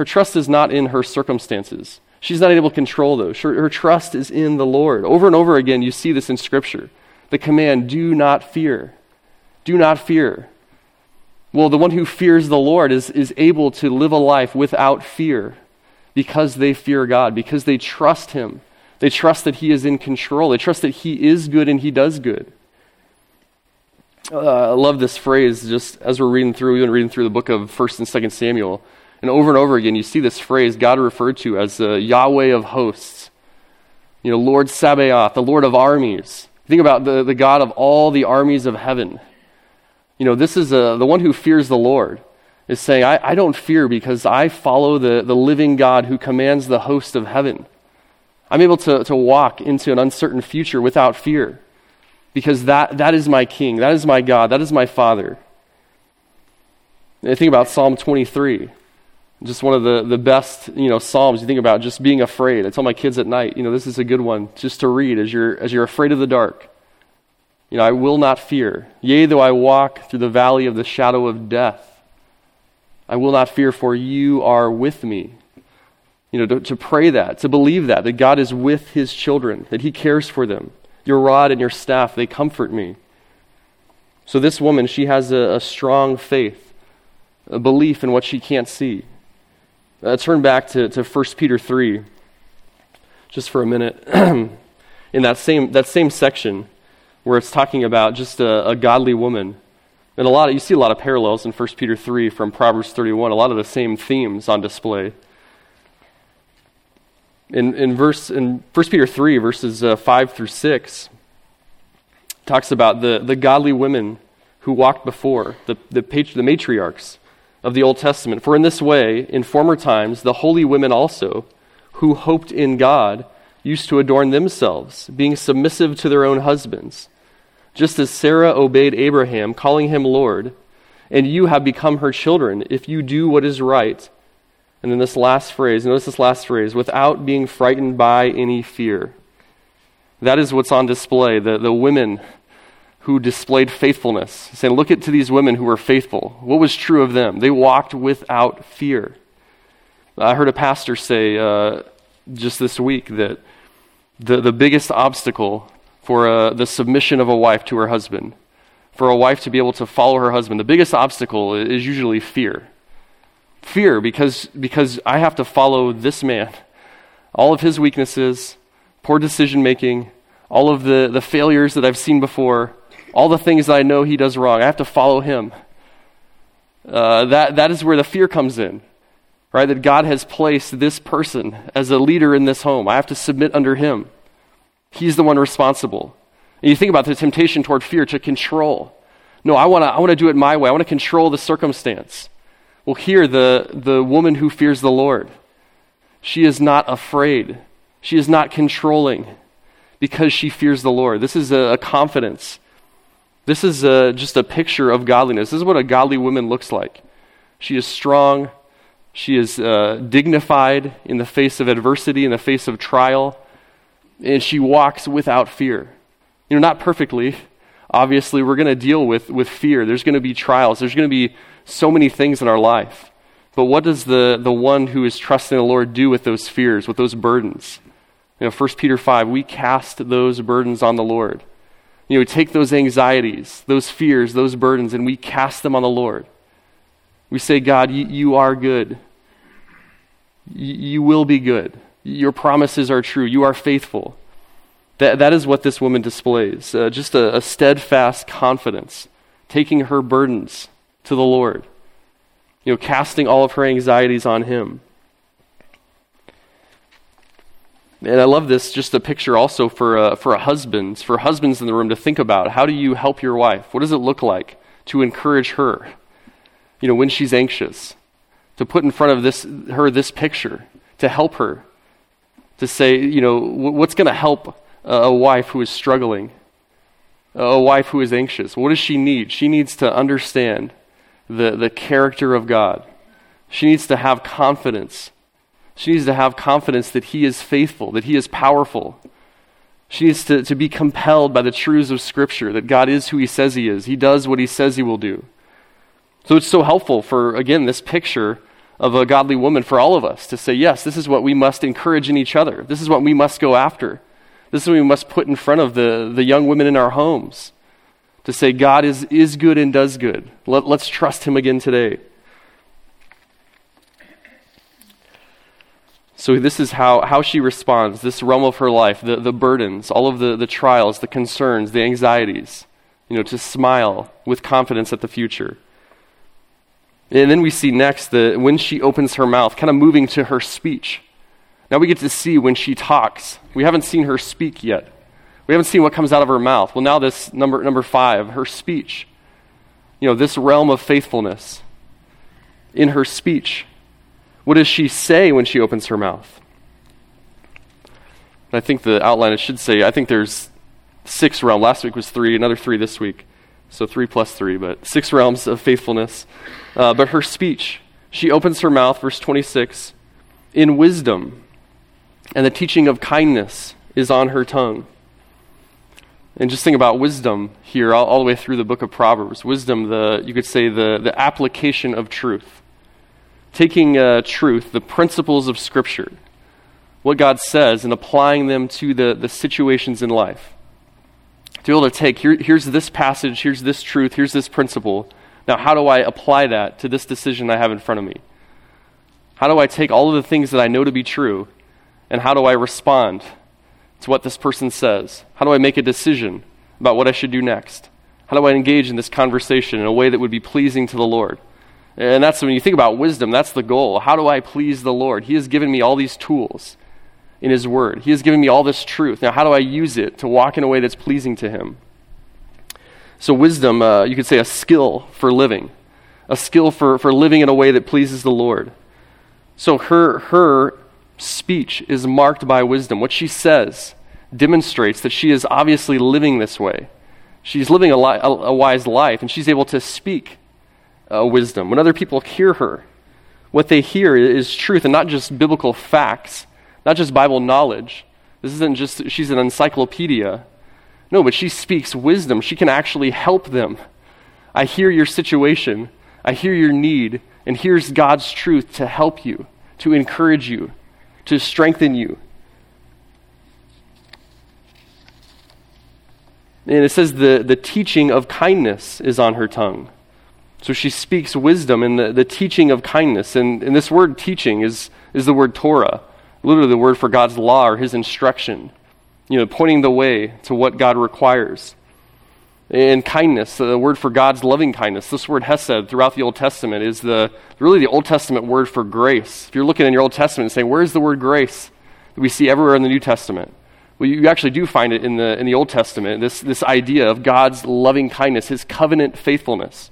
Her trust is not in her circumstances. She's not able to control those. Her, her, trust is in the Lord. Over and over again, you see this in Scripture. The command, do not fear. Do not fear. Well, the one who fears the Lord is, is able to live a life without fear because they fear God, because they trust Him. They trust that He is in control. They trust that He is good and He does good. Uh, I love this phrase just as we're reading through, we've been reading through the book of 1st and 2nd Samuel. And over and over again, you see this phrase God referred to as the Yahweh of hosts. You know, Lord Sabaoth, the Lord of armies. Think about the, the God of all the armies of heaven. You know, this is a, the one who fears the Lord is saying, I, I don't fear because I follow the, the living God who commands the host of heaven. I'm able to, to walk into an uncertain future without fear because that, that is my king, that is my God, that is my Father. And think about Psalm 23. Just one of the, the best, you know, psalms you think about just being afraid. I tell my kids at night, you know, this is a good one just to read as you're as you're afraid of the dark. You know, I will not fear. Yea, though I walk through the valley of the shadow of death, I will not fear, for you are with me. You know, to, to pray that, to believe that, that God is with his children, that he cares for them. Your rod and your staff, they comfort me. So this woman, she has a, a strong faith, a belief in what she can't see. Uh, turn back to, to 1 Peter 3 just for a minute. in that same, that same section where it's talking about just a, a, godly woman. And a lot of, you see a lot of parallels in 1 Peter 3 from Proverbs 31, a lot of the same themes on display. In, in, verse, in 1 Peter 3, verses uh, 5 through 6, talks about the, the godly women who walked before, the, the, patri- the matriarchs of the Old Testament. For in this way, in former times, the holy women also, who hoped in God, used to adorn themselves, being submissive to their own husbands, just as Sarah obeyed Abraham, calling him Lord, and you have become her children if you do what is right And then this last phrase, notice this last phrase, without being frightened by any fear. That is what's on display. The, the women who displayed faithfulness. Saying, look at to these women who were faithful. What was true of them? They walked without fear. I heard a pastor say uh, just this week that the, the biggest obstacle for uh, the submission of a wife to her husband, for a wife to be able to follow her husband, the biggest obstacle is usually fear. Fear, because, because I have to follow this man. All of his weaknesses, poor decision making, all of the, the failures that I've seen before, all the things that I know he does wrong. I have to follow him. Uh, that, that is where the fear comes in, right? That God has placed this person as a leader in this home. I have to submit under him. He's the one responsible. And you think about the temptation toward fear to control. No, I want to I wanna do it my way. I want to control the circumstance. Well, here, the, the woman who fears the Lord, she is not afraid. She is not controlling because she fears the Lord. This is a, a confidence this is a, just a picture of godliness. This is what a godly woman looks like. She is strong. She is uh, dignified in the face of adversity, in the face of trial, and she walks without fear. You know, not perfectly. Obviously, we're going to deal with, with fear. There's going to be trials. There's going to be so many things in our life. But what does the, the one who is trusting the Lord do with those fears, with those burdens? You know, 1 Peter 5, we cast those burdens on the Lord. You know, we take those anxieties, those fears, those burdens, and we cast them on the Lord. We say, God, you, you are good. You, you will be good. Your promises are true. You are faithful. That, that is what this woman displays uh, just a, a steadfast confidence, taking her burdens to the Lord, you know, casting all of her anxieties on Him. And I love this, just a picture also for, uh, for husbands, for husbands in the room to think about. How do you help your wife? What does it look like to encourage her, you know, when she's anxious? To put in front of this, her this picture, to help her, to say, you know, what's going to help a wife who is struggling, a wife who is anxious? What does she need? She needs to understand the, the character of God. She needs to have confidence she needs to have confidence that He is faithful, that He is powerful. She needs to, to be compelled by the truths of Scripture that God is who He says He is. He does what He says He will do. So it's so helpful for, again, this picture of a godly woman for all of us to say, yes, this is what we must encourage in each other. This is what we must go after. This is what we must put in front of the, the young women in our homes to say, God is, is good and does good. Let, let's trust Him again today. So, this is how, how she responds, this realm of her life, the, the burdens, all of the, the trials, the concerns, the anxieties, you know, to smile with confidence at the future. And then we see next that when she opens her mouth, kind of moving to her speech. Now we get to see when she talks. We haven't seen her speak yet. We haven't seen what comes out of her mouth. Well, now this number number five, her speech. You know, this realm of faithfulness in her speech. What does she say when she opens her mouth? I think the outline it should say, I think there's six realms. Last week was three, another three this week. So three plus three, but six realms of faithfulness. Uh, but her speech, she opens her mouth, verse 26, in wisdom, and the teaching of kindness is on her tongue. And just think about wisdom here, all, all the way through the book of Proverbs. Wisdom, the you could say the, the application of truth taking uh, truth, the principles of Scripture, what God says, and applying them to the, the situations in life. To be able to take, here, here's this passage, here's this truth, here's this principle. Now, how do I apply that to this decision I have in front of me? How do I take all of the things that I know to be true, and how do I respond to what this person says? How do I make a decision about what I should do next? How do I engage in this conversation in a way that would be pleasing to the Lord? And that's when you think about wisdom, that's the goal. How do I please the Lord? He has given me all these tools in His Word, He has given me all this truth. Now, how do I use it to walk in a way that's pleasing to Him? So, wisdom, uh, you could say a skill for living, a skill for, for living in a way that pleases the Lord. So, her, her speech is marked by wisdom. What she says demonstrates that she is obviously living this way. She's living a, li- a, a wise life, and she's able to speak uh, wisdom, when other people hear her, What they hear is truth and not just biblical facts, not just Bible knowledge. This isn't just, she's an encyclopedia. No, but she speaks wisdom. She can actually help them. I hear your situation, I hear your need, and here's God's truth to help you, to encourage you, to strengthen you. And it says the, the teaching of kindness is on her tongue. So she speaks wisdom and the, the teaching of kindness. And, and this word teaching is, is the word Torah, literally the word for God's law or his instruction, you know, pointing the way to what God requires. And kindness, the word for God's loving kindness, this word hesed throughout the Old Testament is the, really the Old Testament word for grace. If you're looking in your Old Testament and saying, where's the word grace that we see everywhere in the New Testament? Well, you actually do find it in the, in the Old Testament, this, this idea of God's loving kindness, his covenant faithfulness.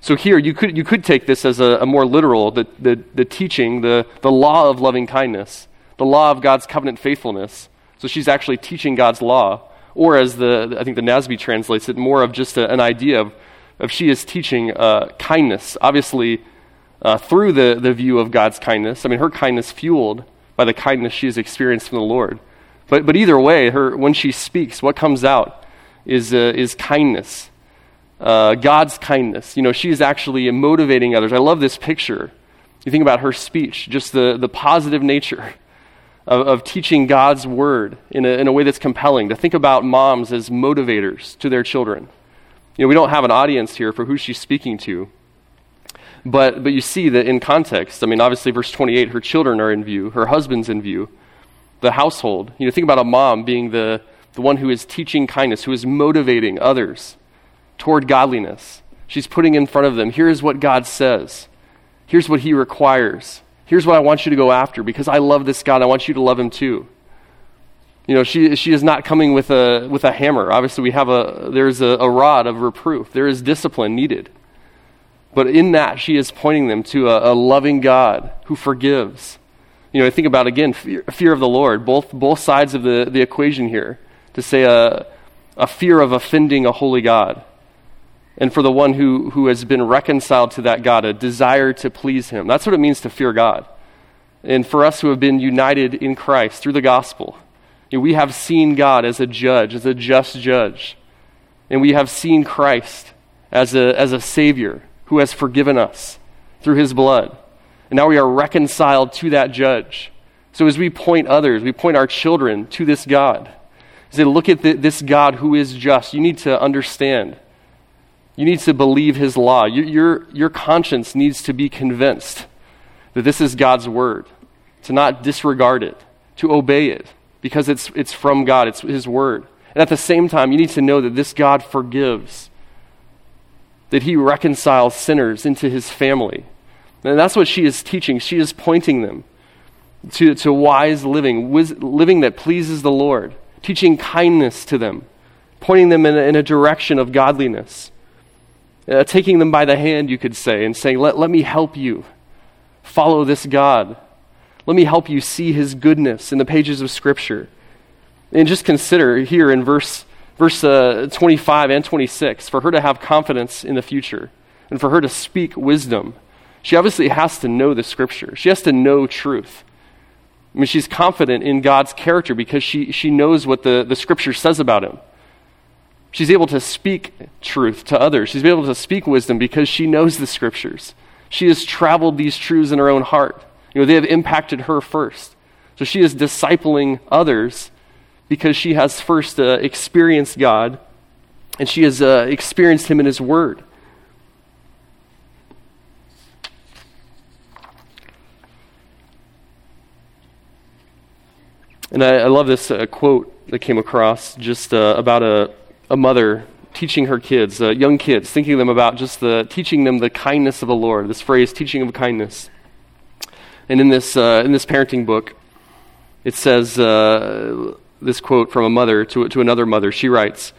So here, you could, you could take this as a, a more literal, the, the, the teaching, the, the law of loving kindness, the law of God's covenant faithfulness. So she's actually teaching God's law. Or as the, I think the NASB translates it, more of just a, an idea of, of she is teaching uh, kindness, obviously uh, through the, the view of God's kindness. I mean, her kindness fueled by the kindness she has experienced from the Lord. But, but either way, her, when she speaks, what comes out is, uh, is kindness uh, God's kindness. You know, she's actually motivating others. I love this picture. You think about her speech, just the, the positive nature of, of teaching God's word in a, in a way that's compelling. To think about moms as motivators to their children. You know, we don't have an audience here for who she's speaking to. But, but you see that in context. I mean, obviously, verse 28, her children are in view, her husband's in view, the household. You know, think about a mom being the, the one who is teaching kindness, who is motivating others toward godliness. She's putting in front of them here's what God says, here's what He requires, here's what I want you to go after because I love this God. I want you to love Him too. You know, she, she is not coming with a, with a hammer. Obviously, we have a, there's a, a rod of reproof. There is discipline needed. But in that, she is pointing them to a, a loving God who forgives. You know, I think about, again, fear, fear, of the Lord, both, both sides of the, the equation here. To say a, a fear of offending a holy God and for the one who, who has been reconciled to that God, a desire to please him. That's what it means to fear God. And for us who have been united in Christ through the gospel, we have seen God as a judge, as a just judge. And we have seen Christ as a, as a Savior who has forgiven us through his blood. And now we are reconciled to that judge. So as we point others, we point our children to this God. Say, look at the, this God who is just. You need to understand you need to believe his law. Your, your, your conscience needs to be convinced that this is God's word, to not disregard it, to obey it, because it's, it's from God, it's his word. And at the same time, you need to know that this God forgives, that he reconciles sinners into his family. And that's what she is teaching. She is pointing them to, to wise living, living that pleases the Lord, teaching kindness to them, pointing them in in a direction of godliness uh, taking them by the hand, you could say, and saying, let, let me help you follow this God. Let me help you see his goodness in the pages of Scripture. And just consider here in verse, verse uh, 25 and 26 for her to have confidence in the future and for her to speak wisdom. She obviously has to know the Scripture, she has to know truth. I mean, she's confident in God's character because she, she knows what the, the Scripture says about him. She's able to speak truth to others. She's able to speak wisdom because she knows the scriptures. She has traveled these truths in her own heart. You know, they have impacted her first. So she is discipling others because she has first uh, experienced God and she has uh, experienced Him in His Word. And I, I love this uh, quote that came across just uh, about a, a mother teaching her kids, uh, young kids, thinking them about just the teaching them the kindness of the Lord. This phrase, teaching of kindness. And in this uh, in this parenting book, it says uh, this quote from a mother to to another mother. She writes,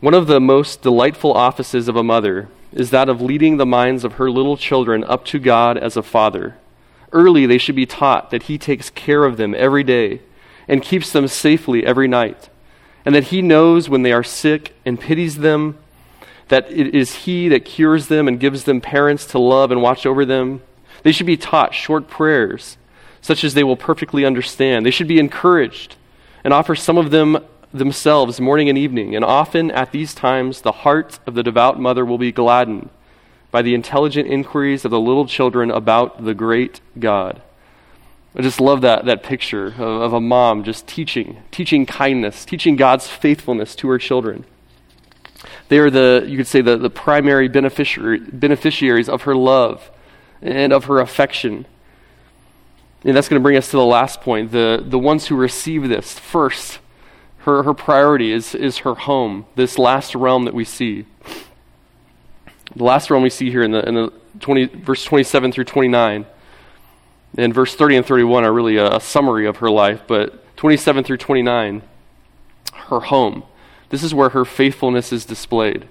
"One of the most delightful offices of a mother is that of leading the minds of her little children up to God as a father. Early they should be taught that He takes care of them every day and keeps them safely every night." And that He knows when they are sick and pities them, that it is He that cures them and gives them parents to love and watch over them. They should be taught short prayers, such as they will perfectly understand. They should be encouraged and offer some of them themselves morning and evening. And often at these times, the heart of the devout mother will be gladdened by the intelligent inquiries of the little children about the great God. I just love that, that picture of, of a mom just teaching, teaching kindness, teaching God's faithfulness to her children. They are the, you could say, the, the primary beneficiary, beneficiaries of her love and of her affection. And that's going to bring us to the last point. The, the ones who receive this first, her, her priority is, is her home, this last realm that we see. The last realm we see here in the, in the 20, verse 27 through 29. And verse 30 and 31 are really a, a summary of her life, but 27 through 29, her home. This is where her faithfulness is displayed.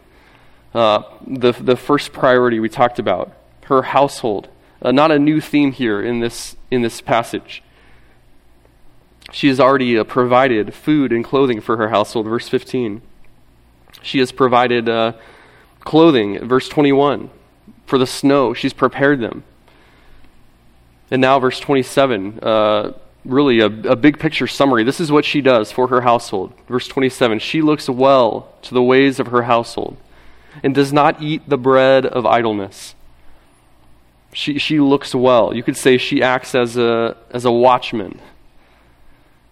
Uh, the, the first priority we talked about, her household. Uh, not a new theme here in this, in this passage. She has already uh, provided food and clothing for her household, verse 15. She has provided uh, clothing, verse 21. For the snow, she's prepared them. And now, verse 27, uh, really a, a big picture summary. This is what she does for her household. Verse 27 She looks well to the ways of her household and does not eat the bread of idleness. She, she looks well. You could say she acts as a, as a watchman.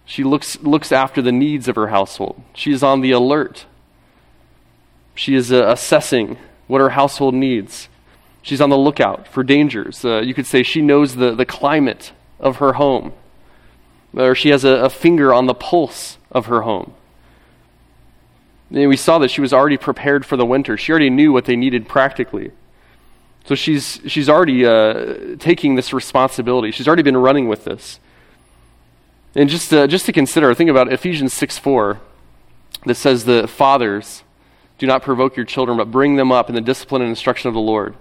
She looks, looks after the needs of her household. She is on the alert. She is uh, assessing what her household needs. She's on the lookout for dangers. Uh, you could say she knows the, the climate of her home or she has a, a finger on the pulse of her home. And we saw that she was already prepared for the winter. She already knew what they needed practically. So she's, she's already uh, taking this responsibility. She's already been running with this. And just to, just to consider, think about Ephesians 6 4 that says, The fathers, do not provoke your children, but bring them up in the discipline and instruction of the Lord.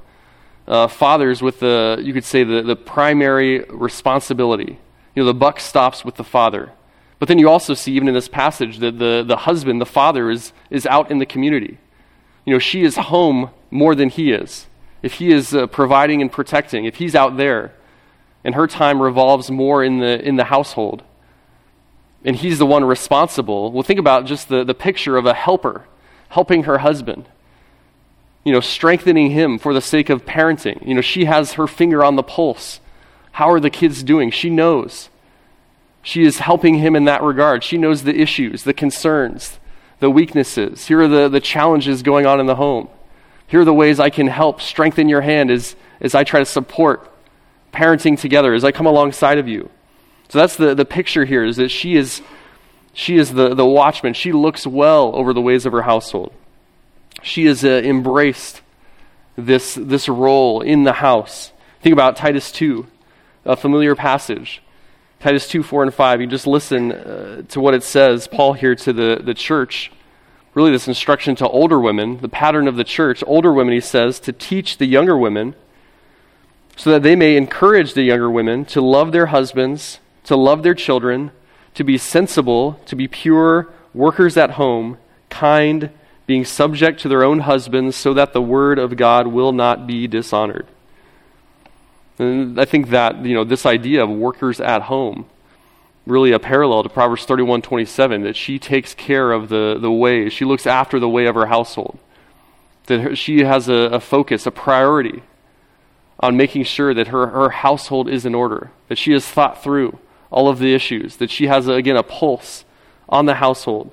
Uh, fathers with the, you could say, the, the primary responsibility you know, the buck stops with the father. But then you also see, even in this passage, that the, the husband, the father, is, is out in the community. You know, she is home more than he is. If he is uh, providing and protecting, if he's out there, and her time revolves more in the, in the household, and he's the one responsible, well, think about just the, the picture of a helper helping her husband, you know, strengthening him for the sake of parenting. You know, she has her finger on the pulse how are the kids doing? She knows. She is helping him in that regard. She knows the issues, the concerns, the weaknesses. Here are the, the challenges going on in the home. Here are the ways I can help strengthen your hand as, as I try to support parenting together, as I come alongside of you. So that's the, the picture here is that she is, she is the, the watchman. She looks well over the ways of her household. She has uh, embraced this, this role in the house. Think about Titus 2 a familiar passage. Titus 2, 4, and 5. You just listen uh, to what it says, Paul here to the, the church. Really, this instruction to older women, the pattern of the church. Older women, he says, to teach the younger women so that they may encourage the younger women to love their husbands, to love their children, to be sensible, to be pure, workers at home, kind, being subject to their own husbands, so that the word of God will not be dishonored. And I think that, you know, this idea of workers at home, really a parallel to Proverbs 31 27, that she takes care of the, the way, she looks after the way of her household. That her, she has a, a focus, a priority on making sure that her, her household is in order, that she has thought through all of the issues, that she has, again, a pulse on the household.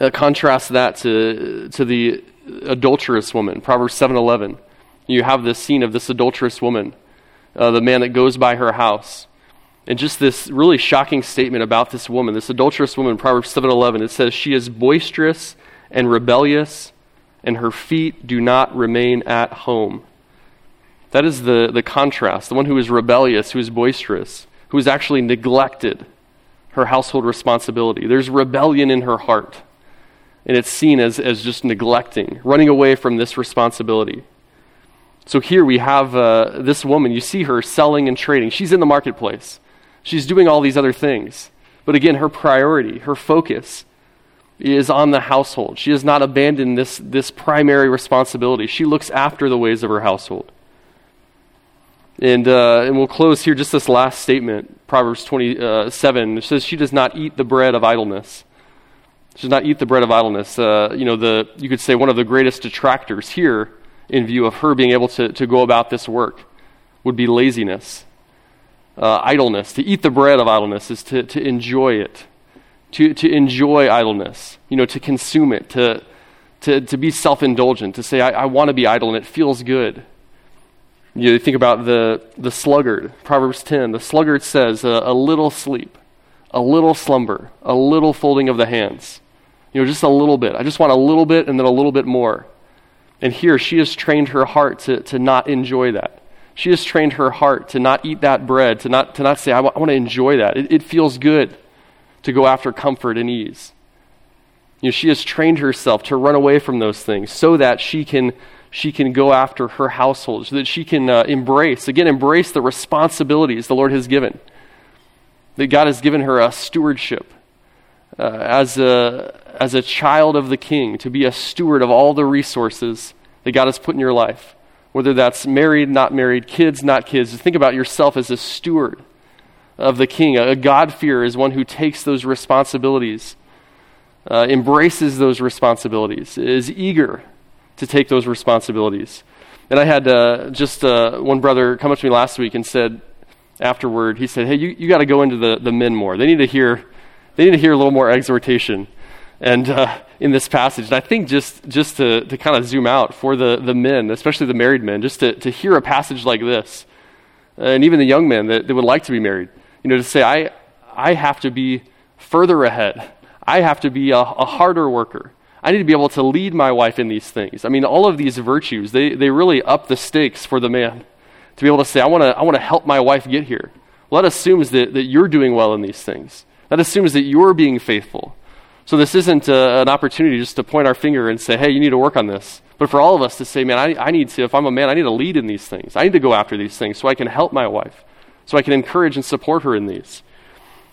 Uh, contrast that to, to the adulterous woman, Proverbs 7.11. you have this scene of this adulterous woman, uh, the man that goes by her house. And just this really shocking statement about this woman, this adulterous woman, Proverbs 7:11, it says she is boisterous and rebellious, and her feet do not remain at home. That is the, the contrast. The one who is rebellious, who is boisterous, who has actually neglected her household responsibility. There's rebellion in her heart. And it's seen as, as just neglecting, running away from this responsibility. So here we have uh, this woman. You see her selling and trading. She's in the marketplace. She's doing all these other things. But again, her priority, her focus is on the household. She has not abandoned this, this primary responsibility. She looks after the ways of her household. And, uh, and we'll close here just this last statement, Proverbs 27. It says, She does not eat the bread of idleness. Does not eat the bread of idleness. Uh, you know, the, you could say one of the greatest detractors here in view of her being able to, to go about this work would be laziness, uh, idleness. To eat the bread of idleness is to, to enjoy it, to, to enjoy idleness, you know, to consume it, to, to, to be self indulgent, to say, I, I want to be idle and it feels good. You think about the, the sluggard, Proverbs 10. The sluggard says, a, a little sleep, a little slumber, a little folding of the hands. You know, just a little bit. I just want a little bit and then a little bit more. And here, she has trained her heart to, to not enjoy that. She has trained her heart to not eat that bread, to not, to not say, I, w- I want to enjoy that. It, it feels good to go after comfort and ease. You know, she has trained herself to run away from those things so that she can, she can go after her household, so that she can uh, embrace, again, embrace the responsibilities the Lord has given. That God has given her a stewardship uh, as, a, as a child of the king, to be a steward of all the resources that God has put in your life. Whether that's married, not married, kids, not kids. Think about yourself as a steward of the king. A God-fearer is one who takes those responsibilities uh, embraces those responsibilities, is eager to take those responsibilities. And I had uh, just uh, one brother come up to me last week and said, afterward, he said, Hey, you, you got to go into the, the men more. They need to hear, they need to hear a little more exhortation and uh, in this passage. And I think just, just to, to kind of zoom out for the, the men, especially the married men, just to, to hear a passage like this, and even the young men that, that would like to be married, you know, to say, I, I have to be further ahead I have to be a, a harder worker. I need to be able to lead my wife in these things. I mean, all of these virtues, they, they really up the stakes for the man. To be able to say, I want to I wanna help my wife get here. Well, that assumes that, that you're doing well in these things. That assumes that you're being faithful. So this isn't a, an opportunity just to point our finger and say, hey, you need to work on this. But for all of us to say, man, I, I need to, if I'm a man, I need to lead in these things. I need to go after these things so I can help my wife, so I can encourage and support her in these.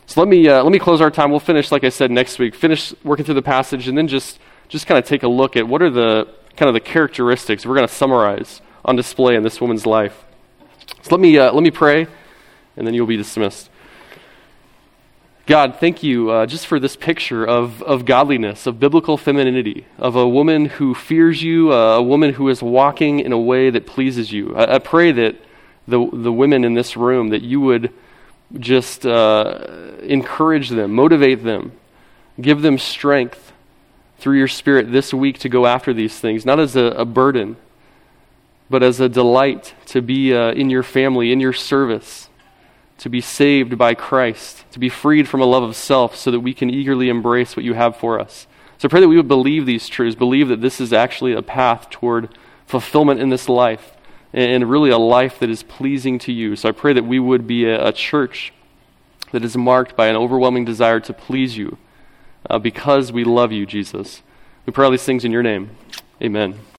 So let me, uh, let me close our time. We'll finish, like I said, next week. Finish working through the passage and then just, just kind of take a look at what are the kind of the characteristics we're going to summarize on display in this woman's life. So let me, uh, let me pray and then you'll be dismissed. God, thank you uh, just for this picture of, of godliness, of biblical femininity, of a woman who fears you, uh, a woman who is walking in a way that pleases you. I, I pray that the, the women in this room, that you would just uh, encourage them, motivate them, give them strength through your Spirit this week to go after these things, not as a, a burden, but as a delight to be uh, in your family, in your service, to be saved by Christ, to be freed from a love of self so that we can eagerly embrace what you have for us. So I pray that we would believe these truths, believe that this is actually a path toward fulfillment in this life and really a life that is pleasing to you. So I pray that we would be a, a church that is marked by an overwhelming desire to please you uh, because we love you, Jesus. We pray all these things in your name. Amen.